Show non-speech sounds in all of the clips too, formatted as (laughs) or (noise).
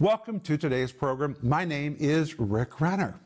Welcome to today's program. My name is Rick Renner.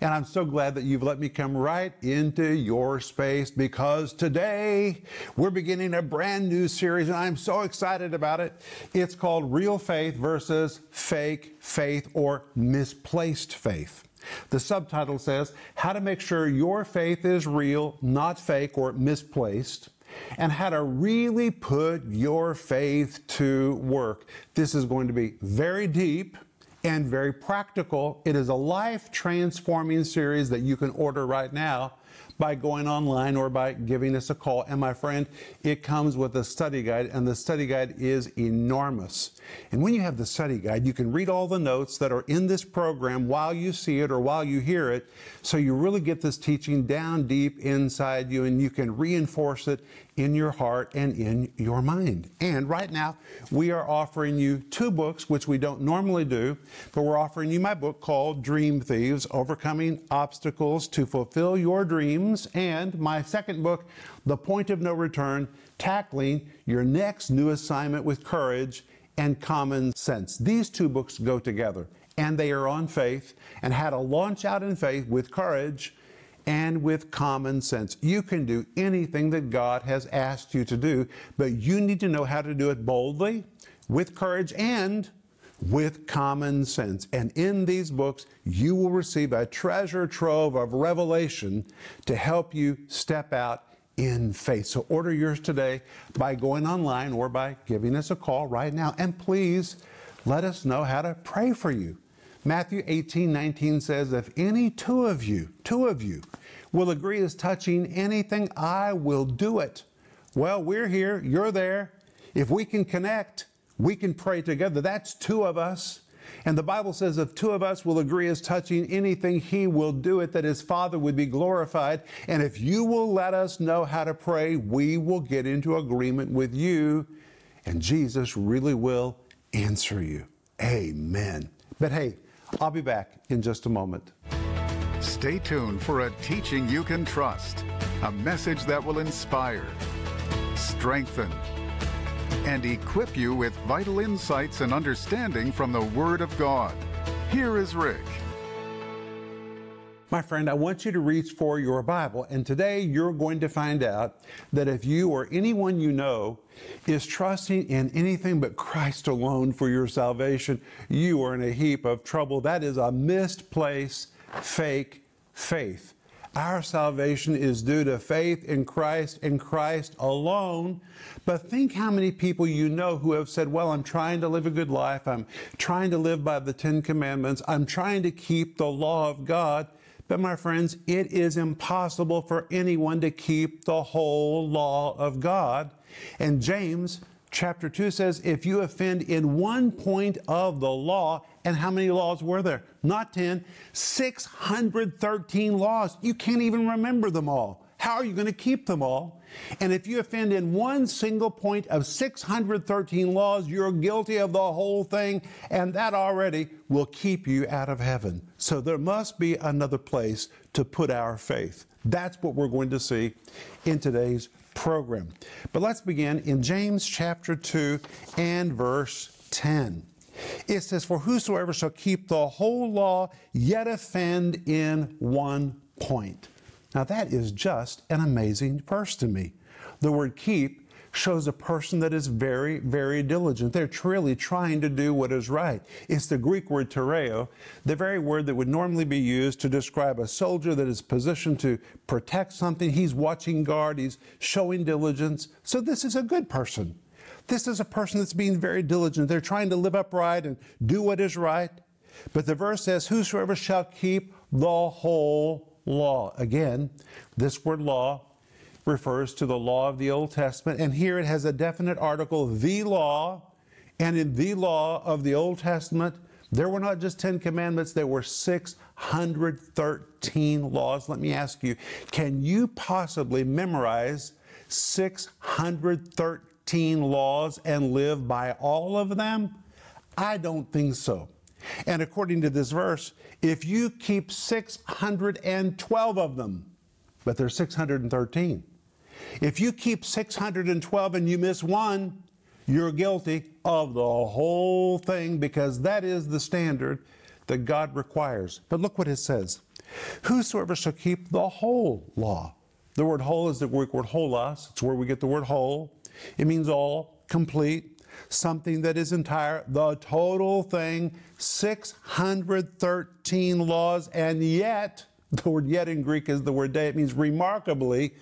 And I'm so glad that you've let me come right into your space because today we're beginning a brand new series and I'm so excited about it. It's called Real Faith versus Fake Faith or Misplaced Faith. The subtitle says, How to Make Sure Your Faith is Real, Not Fake or Misplaced and how to really put your faith to work. This is going to be very deep and very practical. It is a life transforming series that you can order right now by going online or by giving us a call. And my friend, it comes with a study guide, and the study guide is enormous. And when you have the study guide, you can read all the notes that are in this program while you see it or while you hear it. So you really get this teaching down deep inside you, and you can reinforce it in your heart and in your mind. And right now, we are offering you two books, which we don't normally do, but we're offering you my book called Dream Thieves Overcoming Obstacles to Fulfill Your Dreams, and my second book, The Point of No Return Tackling Your Next New Assignment with Courage and Common Sense. These two books go together, and they are on faith and how to launch out in faith with courage and with common sense. You can do anything that God has asked you to do, but you need to know how to do it boldly, with courage, and with common sense. And in these books, you will receive a treasure trove of revelation to help you step out in faith. So order yours today by going online or by giving us a call right now. And please let us know how to pray for you. Matthew 18, 19 says, If any two of you, two of you, will agree as touching anything, I will do it. Well, we're here, you're there. If we can connect, we can pray together. That's two of us. And the Bible says if two of us will agree as touching anything, he will do it, that his Father would be glorified. And if you will let us know how to pray, we will get into agreement with you, and Jesus really will answer you. Amen. But hey, I'll be back in just a moment. Stay tuned for a teaching you can trust, a message that will inspire, strengthen, and equip you with vital insights and understanding from the Word of God. Here is Rick. My friend, I want you to reach for your Bible, and today you're going to find out that if you or anyone you know is trusting in anything but Christ alone for your salvation, you are in a heap of trouble. That is a misplaced, fake faith. Our salvation is due to faith in Christ and Christ alone. But think how many people you know who have said, Well, I'm trying to live a good life. I'm trying to live by the Ten Commandments. I'm trying to keep the law of God. But my friends, it is impossible for anyone to keep the whole law of God. And James chapter 2 says, if you offend in one point of the law, and how many laws were there? Not 10, 613 laws. You can't even remember them all. How are you going to keep them all? And if you offend in one single point of 613 laws, you're guilty of the whole thing, and that already will keep you out of heaven. So there must be another place to put our faith. That's what we're going to see in today's program. But let's begin in James chapter 2 and verse 10. It says, For whosoever shall keep the whole law, yet offend in one point. Now, that is just an amazing verse to me. The word keep shows a person that is very, very diligent. They're truly trying to do what is right. It's the Greek word tereo, the very word that would normally be used to describe a soldier that is positioned to protect something. He's watching guard, he's showing diligence. So this is a good person. This is a person that's being very diligent. They're trying to live upright and do what is right. But the verse says, Whosoever shall keep the whole law. Again, this word law refers to the law of the Old Testament, and here it has a definite article, the law. And in the law of the Old Testament, there were not just 10 commandments, there were 613 laws. Let me ask you, can you possibly memorize 613 laws and live by all of them? I don't think so. And according to this verse, if you keep 612 of them, but there's 613, if you keep 612 and you miss one, you're guilty of the whole thing because that is the standard that God requires. But look what it says Whosoever shall keep the whole law. The word whole is the Greek word holos. It's where we get the word whole. It means all, complete, something that is entire, the total thing, 613 laws, and yet, (laughs) the word yet in Greek is the word day. It means remarkably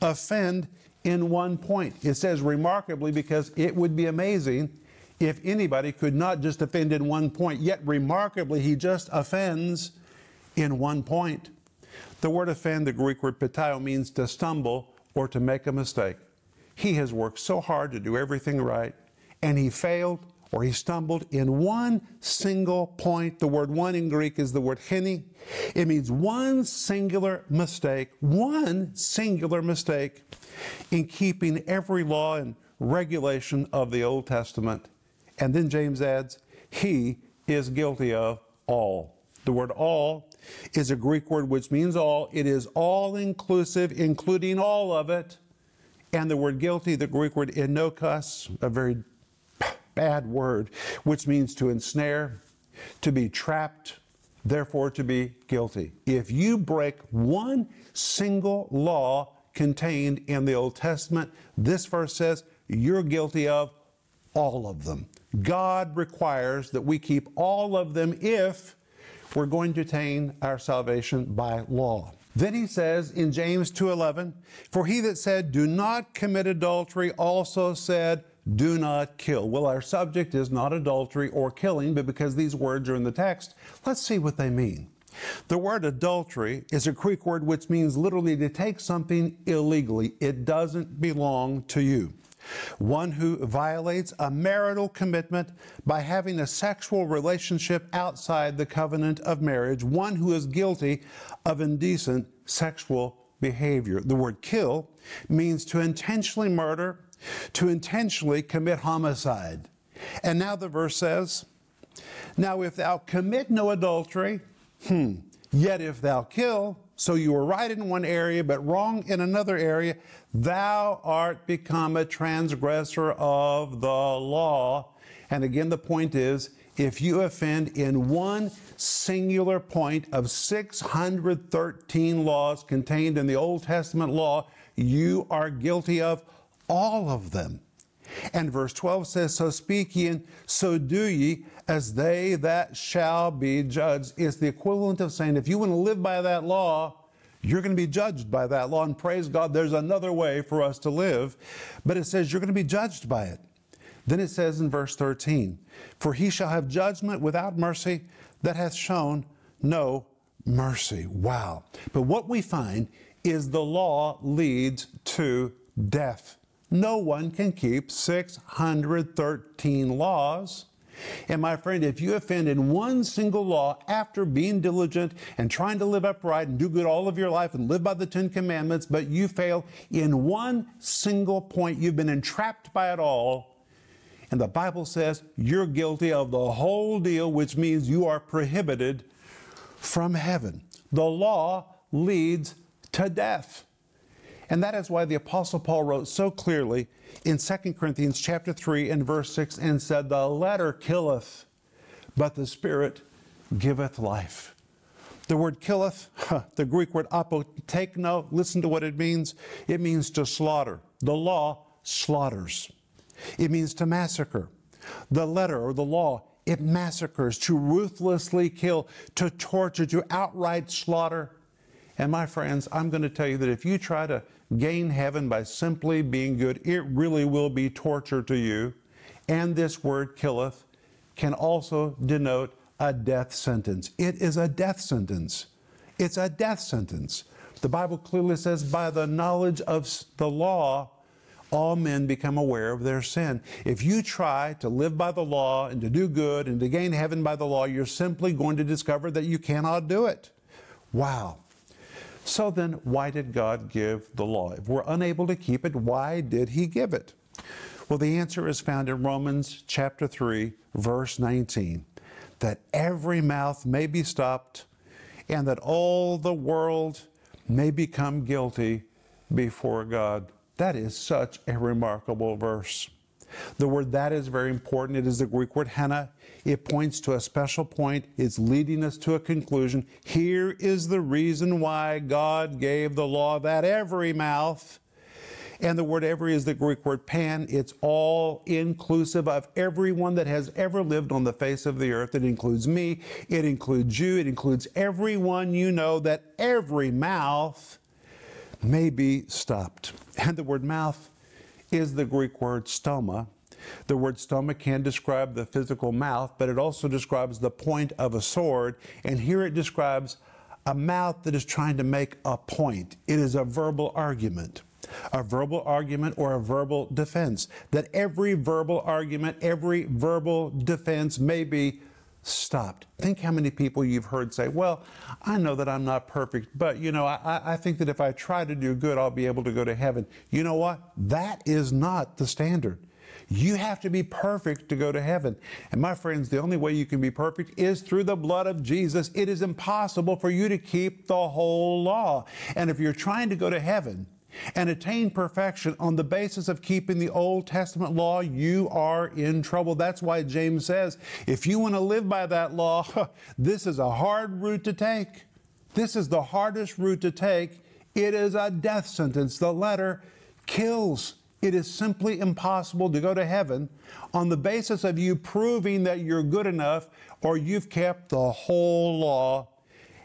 offend in one point. It says remarkably because it would be amazing if anybody could not just offend in one point, yet remarkably, he just offends in one point. The word offend, the Greek word petaio, means to stumble or to make a mistake. He has worked so hard to do everything right, and he failed or he stumbled in one single point. The word one in Greek is the word heni. It means one singular mistake, one singular mistake in keeping every law and regulation of the Old Testament. And then James adds, he is guilty of all. The word all is a Greek word which means all. It is all inclusive, including all of it. And the word guilty, the Greek word enochos, a very bad word, which means to ensnare, to be trapped, therefore to be guilty. If you break one single law contained in the Old Testament, this verse says you're guilty of all of them. God requires that we keep all of them if we're going to attain our salvation by law. Then he says in James 2:11, "For he that said, do not commit adultery, also said, do not kill." Well, our subject is not adultery or killing, but because these words are in the text, let's see what they mean. The word adultery is a Greek word which means literally to take something illegally. It doesn't belong to you one who violates a marital commitment by having a sexual relationship outside the covenant of marriage, one who is guilty of indecent sexual behavior. The word kill means to intentionally murder, to intentionally commit homicide. And now the verse says, Now if thou commit no adultery, hmm, yet if thou kill, so you were right in one area, but wrong in another area. Thou art become a transgressor of the law. And again, the point is if you offend in one singular point of 613 laws contained in the Old Testament law, you are guilty of all of them. And verse 12 says, So speak ye and so do ye as they that shall be judged. It's the equivalent of saying, if you want to live by that law, you're going to be judged by that law. And praise God, there's another way for us to live. But it says you're going to be judged by it. Then it says in verse 13, For he shall have judgment without mercy that hath shown no mercy. Wow. But what we find is the law leads to death. No one can keep 613 laws. And my friend, if you offend in one single law after being diligent and trying to live upright and do good all of your life and live by the Ten Commandments, but you fail in one single point, you've been entrapped by it all. And the Bible says you're guilty of the whole deal, which means you are prohibited from heaven. The law leads to death. And that is why the apostle Paul wrote so clearly in 2 Corinthians chapter 3 and verse 6 and said, "The letter killeth, but the spirit giveth life." The word killeth, the Greek word apokteino, listen to what it means. It means to slaughter. The law slaughters. It means to massacre. The letter or the law, it massacres, to ruthlessly kill, to torture, to outright slaughter. And my friends, I'm going to tell you that if you try to gain heaven by simply being good, it really will be torture to you. And this word killeth can also denote a death sentence. It is a death sentence. It's a death sentence. The Bible clearly says, by the knowledge of the law, all men become aware of their sin. If you try to live by the law and to do good and to gain heaven by the law, you're simply going to discover that you cannot do it. Wow. So then, why did God give the law? If we're unable to keep it, why did He give it? Well, the answer is found in Romans chapter 3, verse 19 that every mouth may be stopped and that all the world may become guilty before God. That is such a remarkable verse. The word that is very important. It is the Greek word hina. It points to a special point. It's leading us to a conclusion. Here is the reason why God gave the law that every mouth, and the word every is the Greek word pan. It's all inclusive of everyone that has ever lived on the face of the earth. It includes me, it includes you, it includes everyone you know, that every mouth may be stopped. And the word mouth is the Greek word stoma. The word stoma can describe the physical mouth, but it also describes the point of a sword. And here it describes a mouth that is trying to make a point. It is a verbal argument. A verbal argument or a verbal defense. That every verbal argument, every verbal defense may be stopped. Think how many people you've heard say, Well, I know that I'm not perfect, but you know, I, I, think that if I try to do good, I'll be able to go to heaven. You know what? That is not the standard. You have to be perfect to go to heaven. And my friends, the only way you can be perfect is through the blood of Jesus. It is impossible for you to keep the whole law. And if you're trying to go to heaven, and attain perfection on the basis of keeping the Old Testament law, you are in trouble. That's why James says, if you want to live by that law, (laughs) this is a hard route to take. This is the hardest route to take. It is a death sentence. The letter kills. It is simply impossible to go to heaven on the basis of you proving that you're good enough or you've kept the whole law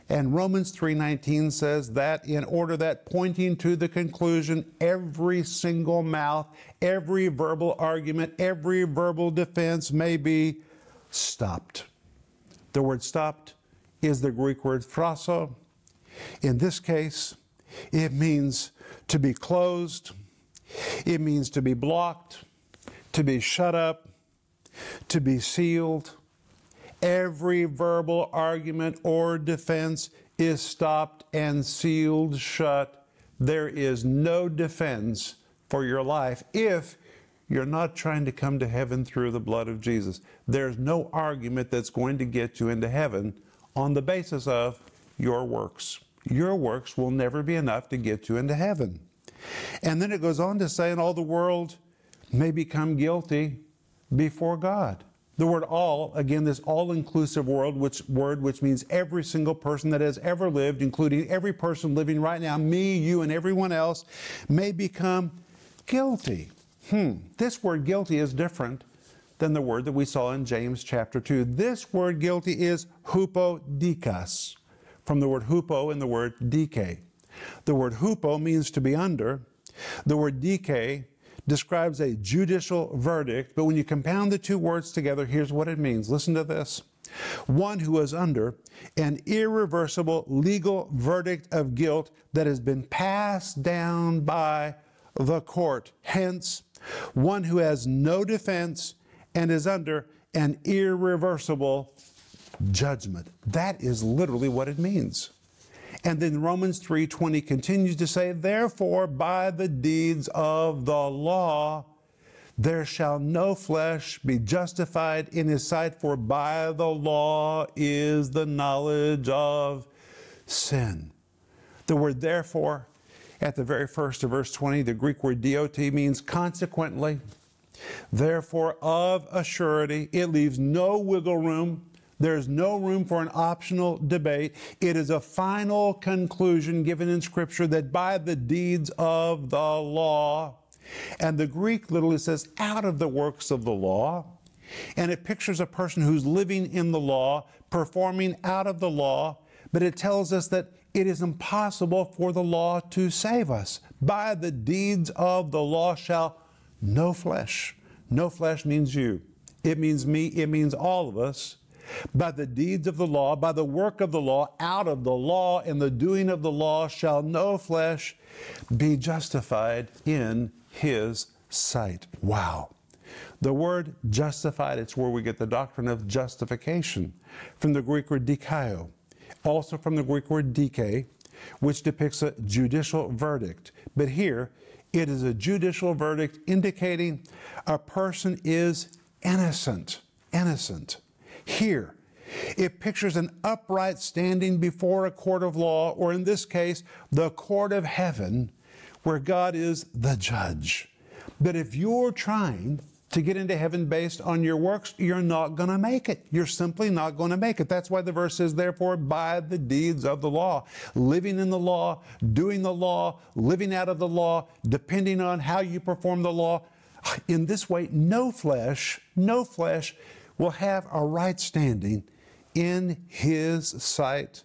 and Romans 3:19 says that in order that pointing to the conclusion every single mouth, every verbal argument, every verbal defense may be stopped. The word stopped is the Greek word phraso. In this case, it means to be closed. It means to be blocked, to be shut up, to be sealed every verbal argument or defense is stopped and sealed shut. There is no defense for your life if you're not trying to come to heaven through the blood of Jesus. There's no argument that's going to get you into heaven on the basis of your works. Your works will never be enough to get you into heaven. And then it goes on to say, and all the world may become guilty before God. The word all, again, this all inclusive world, which, word which means every single person that has ever lived, including every person living right now, me, you, and everyone else, may become guilty. Hmm, this word guilty is different than the word that we saw in James chapter 2. This word guilty is hupodikos, from the word hupo and the word dike. The word hupo means to be under. The word dike describes a judicial verdict, but when you compound the two words together, here's what it means. Listen to this. One who is under an irreversible legal verdict of guilt that has been passed down by the court. Hence, one who has no defense and is under an irreversible judgment. That is literally what it means. And then Romans 3:20 continues to say, "Therefore by the deeds of the law there shall no flesh be justified in his sight, for by the law is the knowledge of sin." The word therefore at the very first of verse 20, the Greek word dot means consequently. Therefore, of a surety, it leaves no wiggle room there's no room for an optional debate. It is a final conclusion given in Scripture that by the deeds of the law, and the Greek literally says, out of the works of the law, and it pictures a person who's living in the law, performing out of the law, but it tells us that it is impossible for the law to save us. By the deeds of the law shall no flesh. No flesh means you. It means me. It means all of us by the deeds of the law, by the work of the law, out of the law and the doing of the law shall no flesh be justified in his sight. Wow. The word justified, it's where we get the doctrine of justification from the Greek word dikaio, also from the Greek word dike, which depicts a judicial verdict. But here, it is a judicial verdict indicating a person is innocent. Innocent. Here, it pictures an upright standing before a court of law, or in this case, the court of heaven, where God is the judge. But if you're trying to get into heaven based on your works, you're not going to make it. You're simply not going to make it. That's why the verse says, therefore, by the deeds of the law, living in the law, doing the law, living out of the law, depending on how you perform the law. In this way, no flesh, no flesh will have a right standing in his sight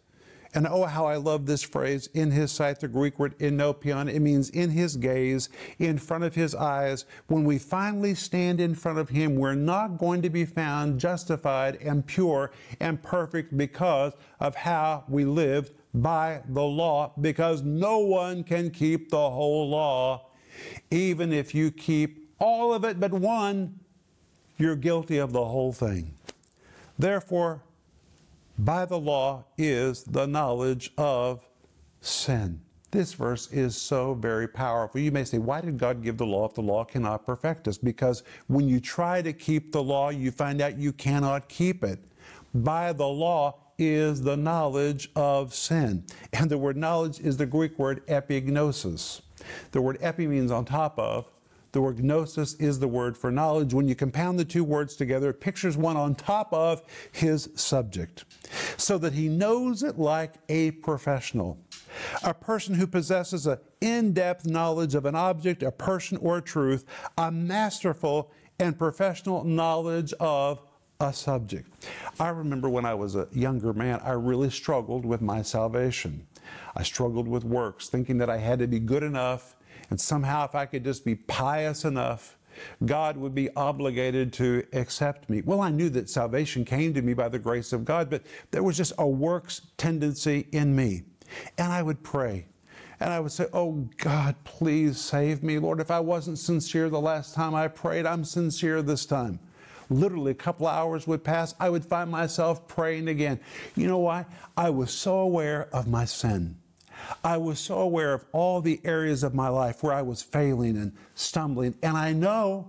and oh, how I love this phrase, in his sight, the Greek word enopion. It means in his gaze, in front of his eyes. When we finally stand in front of him, we're not going to be found justified and pure and perfect because of how we lived by the law, because no one can keep the whole law. Even if you keep all of it but one, you're guilty of the whole thing. Therefore, by the law is the knowledge of sin. This verse is so very powerful. You may say, why did God give the law if the law cannot perfect us? Because when you try to keep the law, you find out you cannot keep it. By the law is the knowledge of sin. And the word knowledge is the Greek word epignosis. The word epi means on top of, the word gnosis is the word for knowledge. When you compound the two words together, it pictures one on top of his subject, so that he knows it like a professional. A person who possesses an in depth knowledge of an object, a person, or a truth, a masterful and professional knowledge of a subject. I remember when I was a younger man, I really struggled with my salvation. I struggled with works, thinking that I had to be good enough and somehow, if I could just be pious enough, God would be obligated to accept me. Well, I knew that salvation came to me by the grace of God, but there was just a works tendency in me. And I would pray. And I would say, Oh God, please save me. Lord, if I wasn't sincere the last time I prayed, I'm sincere this time. Literally, a couple hours would pass. I would find myself praying again. You know why? I was so aware of my sin. I was so aware of all the areas of my life where I was failing and stumbling. And I know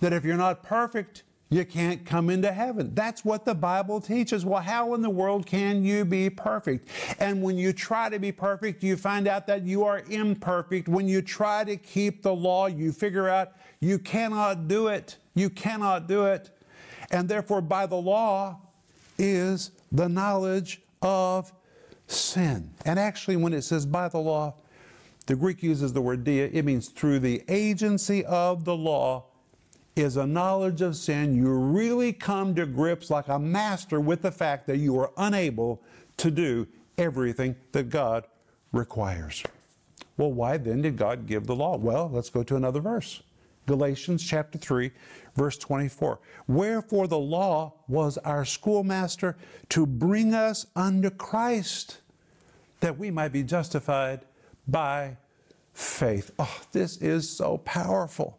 that if you're not perfect, you can't come into heaven. That's what the Bible teaches. Well, how in the world can you be perfect? And when you try to be perfect, you find out that you are imperfect. When you try to keep the law, you figure out you cannot do it. You cannot do it. And therefore, by the law is the knowledge of sin. And actually, when it says by the law, the Greek uses the word dia, it means through the agency of the law is a knowledge of sin. You really come to grips like a master with the fact that you are unable to do everything that God requires. Well, why then did God give the law? Well, let's go to another verse. Galatians chapter 3, verse 24. Wherefore the law was our schoolmaster to bring us unto Christ, that we might be justified by faith. Oh, this is so powerful.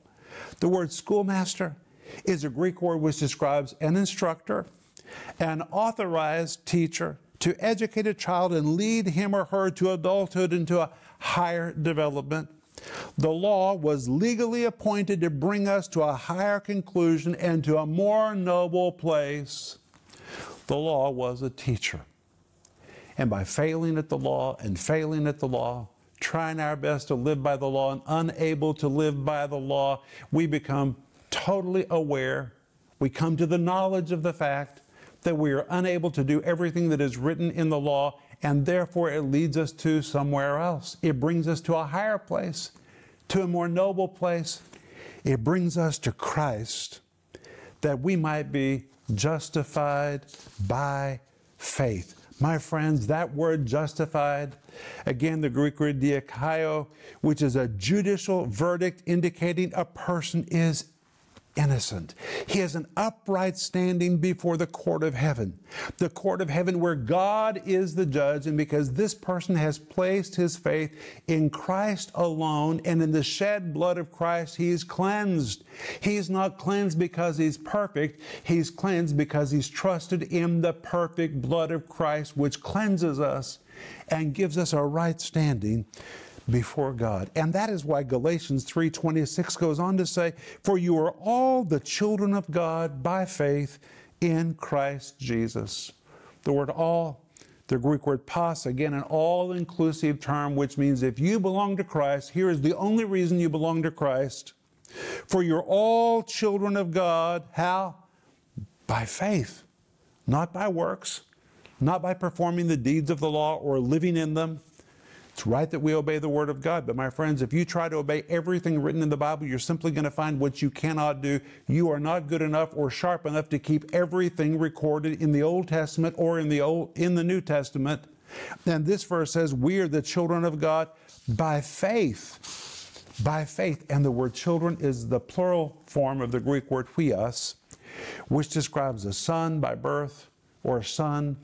The word schoolmaster is a Greek word which describes an instructor, an authorized teacher to educate a child and lead him or her to adulthood into a higher development. The law was legally appointed to bring us to a higher conclusion and to a more noble place. The law was a teacher. And by failing at the law and failing at the law, trying our best to live by the law and unable to live by the law, we become totally aware. We come to the knowledge of the fact that we are unable to do everything that is written in the law and therefore it leads us to somewhere else. It brings us to a higher place, to a more noble place. It brings us to Christ that we might be justified by faith. My friends, that word justified, again, the Greek word dikaio, which is a judicial verdict indicating a person is innocent. He has an upright standing before the court of heaven, the court of heaven where God is the judge. And because this person has placed his faith in Christ alone and in the shed blood of Christ, he's cleansed. He's not cleansed because he's perfect, he's cleansed because he's trusted in the perfect blood of Christ, which cleanses us and gives us a right standing before God. And that is why Galatians 3:26 goes on to say, "For you are all the children of God by faith in Christ Jesus." The word all, the Greek word pas, again an all-inclusive term which means if you belong to Christ, here is the only reason you belong to Christ. For you're all children of God. How? By faith, not by works, not by performing the deeds of the law or living in them. It's right that we obey the Word of God, but my friends, if you try to obey everything written in the Bible, you're simply going to find what you cannot do. You are not good enough or sharp enough to keep everything recorded in the Old Testament or in the Old in the New Testament. And this verse says, "We are the children of God by faith." By faith, and the word children is the plural form of the Greek word huios, which describes a son by birth or a son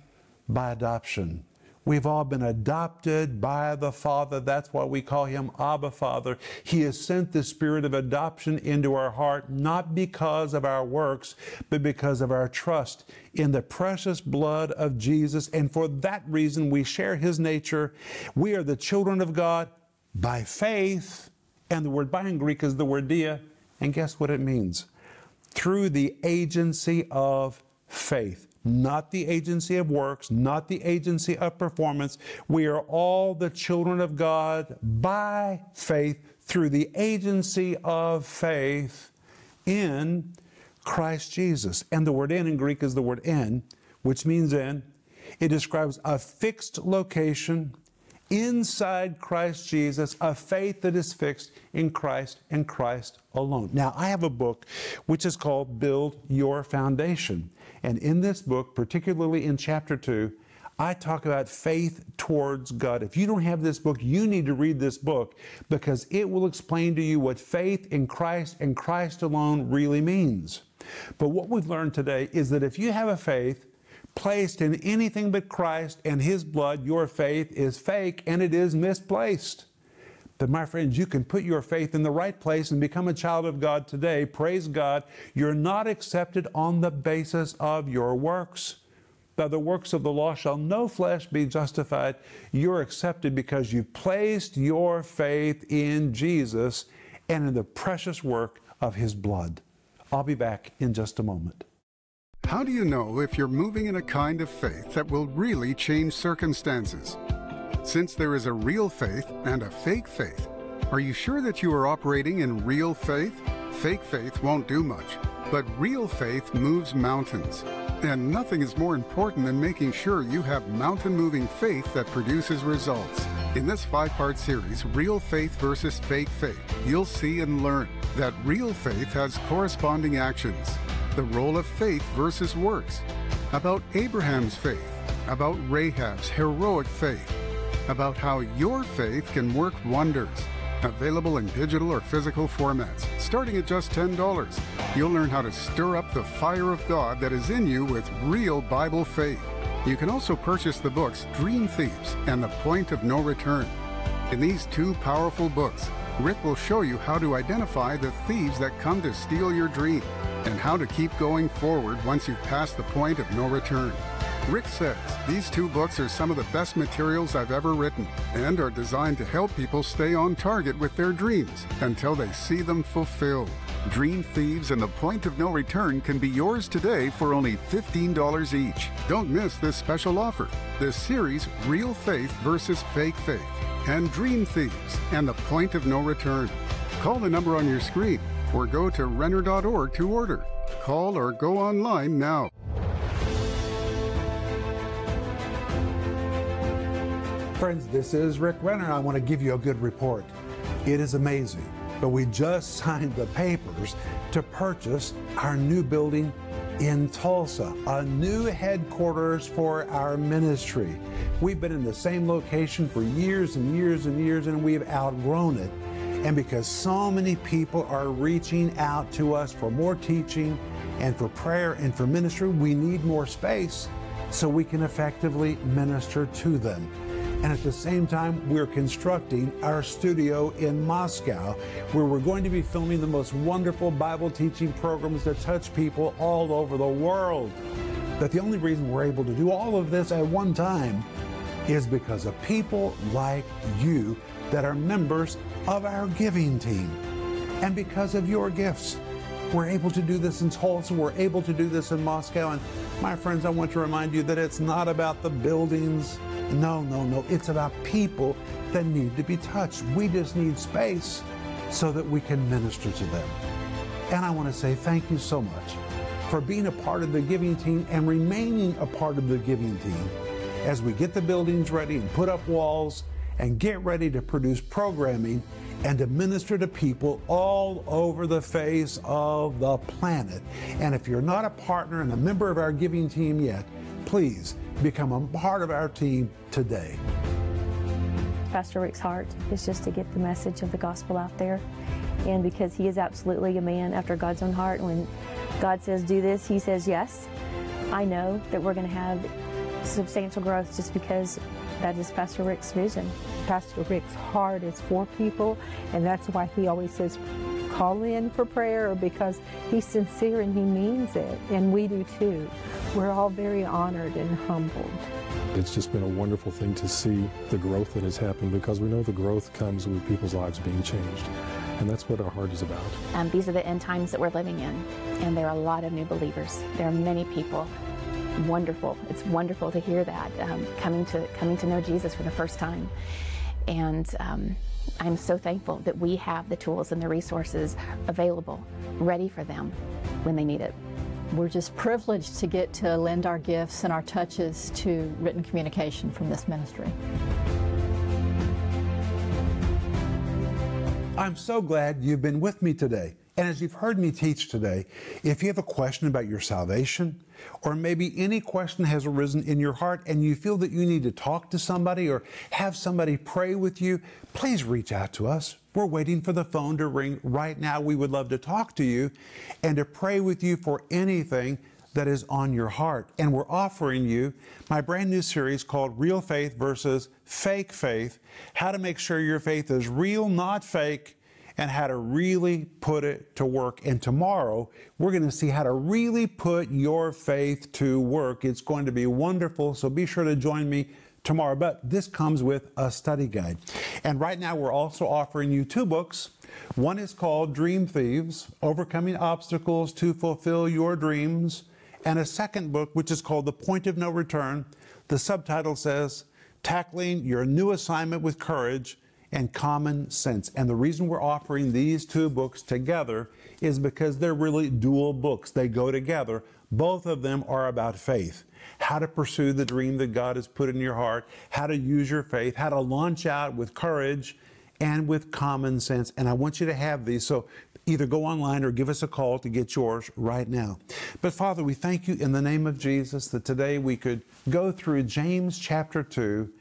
by adoption. We've all been adopted by the Father. That's why we call him Abba Father. He has sent the spirit of adoption into our heart, not because of our works, but because of our trust in the precious blood of Jesus. And for that reason, we share his nature. We are the children of God by faith. And the word by in Greek is the word dia. And guess what it means? Through the agency of faith not the agency of works, not the agency of performance. We are all the children of God by faith through the agency of faith in Christ Jesus. And the word in in Greek is the word in, which means in. It describes a fixed location inside Christ Jesus, a faith that is fixed in Christ and Christ alone. Now, I have a book which is called Build Your Foundation. And in this book, particularly in chapter 2, I talk about faith towards God. If you don't have this book, you need to read this book because it will explain to you what faith in Christ and Christ alone really means. But what we've learned today is that if you have a faith placed in anything but Christ and His blood, your faith is fake and it is misplaced. But my friends, you can put your faith in the right place and become a child of God today. Praise God. You're not accepted on the basis of your works. By the works of the law shall no flesh be justified. You're accepted because you've placed your faith in Jesus and in the precious work of His blood. I'll be back in just a moment. How do you know if you're moving in a kind of faith that will really change circumstances? Since there is a real faith and a fake faith, are you sure that you are operating in real faith? Fake faith won't do much, but real faith moves mountains. And nothing is more important than making sure you have mountain moving faith that produces results. In this five part series, Real Faith versus Fake Faith, you'll see and learn that real faith has corresponding actions, the role of faith versus works, about Abraham's faith, about Rahab's heroic faith about how your faith can work wonders. Available in digital or physical formats, starting at just $10. You'll learn how to stir up the fire of God that is in you with real Bible faith. You can also purchase the books Dream Thieves and The Point of No Return. In these two powerful books, Rick will show you how to identify the thieves that come to steal your dream and how to keep going forward once you've passed the point of no return. Rick says these two books are some of the best materials I've ever written and are designed to help people stay on target with their dreams until they see them fulfilled. Dream Thieves and The Point of No Return can be yours today for only $15 each. Don't miss this special offer. The series, Real Faith versus Fake Faith, and Dream Thieves and The Point of No Return. Call the number on your screen or go to Renner.org to order. Call or go online now. Friends, this is Rick Renner. I want to give you a good report. It is amazing, but we just (laughs) signed the papers to purchase our new building in Tulsa, a new headquarters for our ministry. We've been in the same location for years and years and years, and we've outgrown it. And because so many people are reaching out to us for more teaching and for prayer and for ministry, we need more space so we can effectively minister to them. And at the same time, we're constructing our studio in Moscow, where we're going to be filming the most wonderful Bible teaching programs that touch people all over the world. But the only reason we're able to do all of this at one time is because of people like you that are members of our giving team and because of your gifts. We're able to do this in Tulsa. We're able to do this in Moscow. And my friends, I want to remind you that it's not about the buildings no, no, no. It's about people that need to be touched. We just need space so that we can minister to them. And I want to say thank you so much for being a part of the giving team and remaining a part of the giving team as we get the buildings ready and put up walls and get ready to produce programming and to minister to people all over the face of the planet. And if you're not a partner and a member of our giving team yet, please become a part of our team today. Pastor Rick's heart is just to get the message of the gospel out there. And because he is absolutely a man after God's own heart, when God says do this, he says yes. I know that we're going to have substantial growth just because that is Pastor Rick's vision. Pastor Rick's heart is for people, and that's why he always says, call in for prayer because he's sincere and he means it, and we do too. We're all very honored and humbled. It's just been a wonderful thing to see the growth that has happened because we know the growth comes with people's lives being changed. And that's what our heart is about. Um, these are the end times that we're living in, and there are a lot of new believers. There are many people wonderful. It's wonderful to hear that um, coming to coming to know Jesus for the first time, and um, I'm so thankful that we have the tools and the resources available, ready for them when they need it. We're just privileged to get to lend our gifts and our touches to written communication from this ministry. I'm so glad you've been with me today. And as you've heard me teach today, if you have a question about your salvation, or maybe any question has arisen in your heart and you feel that you need to talk to somebody or have somebody pray with you, please reach out to us. We're waiting for the phone to ring right now. We would love to talk to you and to pray with you for anything that is on your heart. And we're offering you my brand new series called Real Faith versus Fake Faith How to Make Sure Your Faith is Real, Not Fake and how to really put it to work. And tomorrow, we're going to see how to really put your faith to work. It's going to be wonderful, so be sure to join me tomorrow. But this comes with a study guide. And right now, we're also offering you two books. One is called Dream Thieves Overcoming Obstacles to Fulfill Your Dreams. And a second book, which is called The Point of No Return. The subtitle says, Tackling Your New Assignment with Courage and common sense. And the reason we're offering these two books together is because they're really dual books. They go together. Both of them are about faith. How to pursue the dream that God has put in your heart, how to use your faith, how to launch out with courage and with common sense. And I want you to have these. So either go online or give us a call to get yours right now. But Father, we thank you in the name of Jesus that today we could go through James chapter 2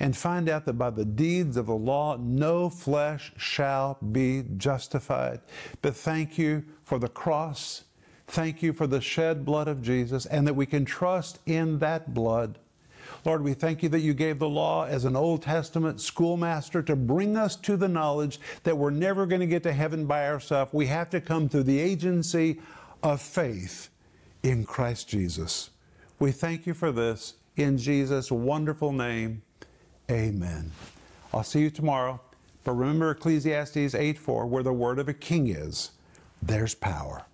and find out that by the deeds of the law no flesh shall be justified. But thank you for the cross. Thank you for the shed blood of Jesus and that we can trust in that blood. Lord, we thank you that you gave the law as an Old Testament schoolmaster to bring us to the knowledge that we're never going to get to heaven by ourselves. We have to come through the agency of faith in Christ Jesus. We thank you for this in Jesus' wonderful name. Amen. I'll see you tomorrow. But remember Ecclesiastes 8 4, where the word of a king is, there's power.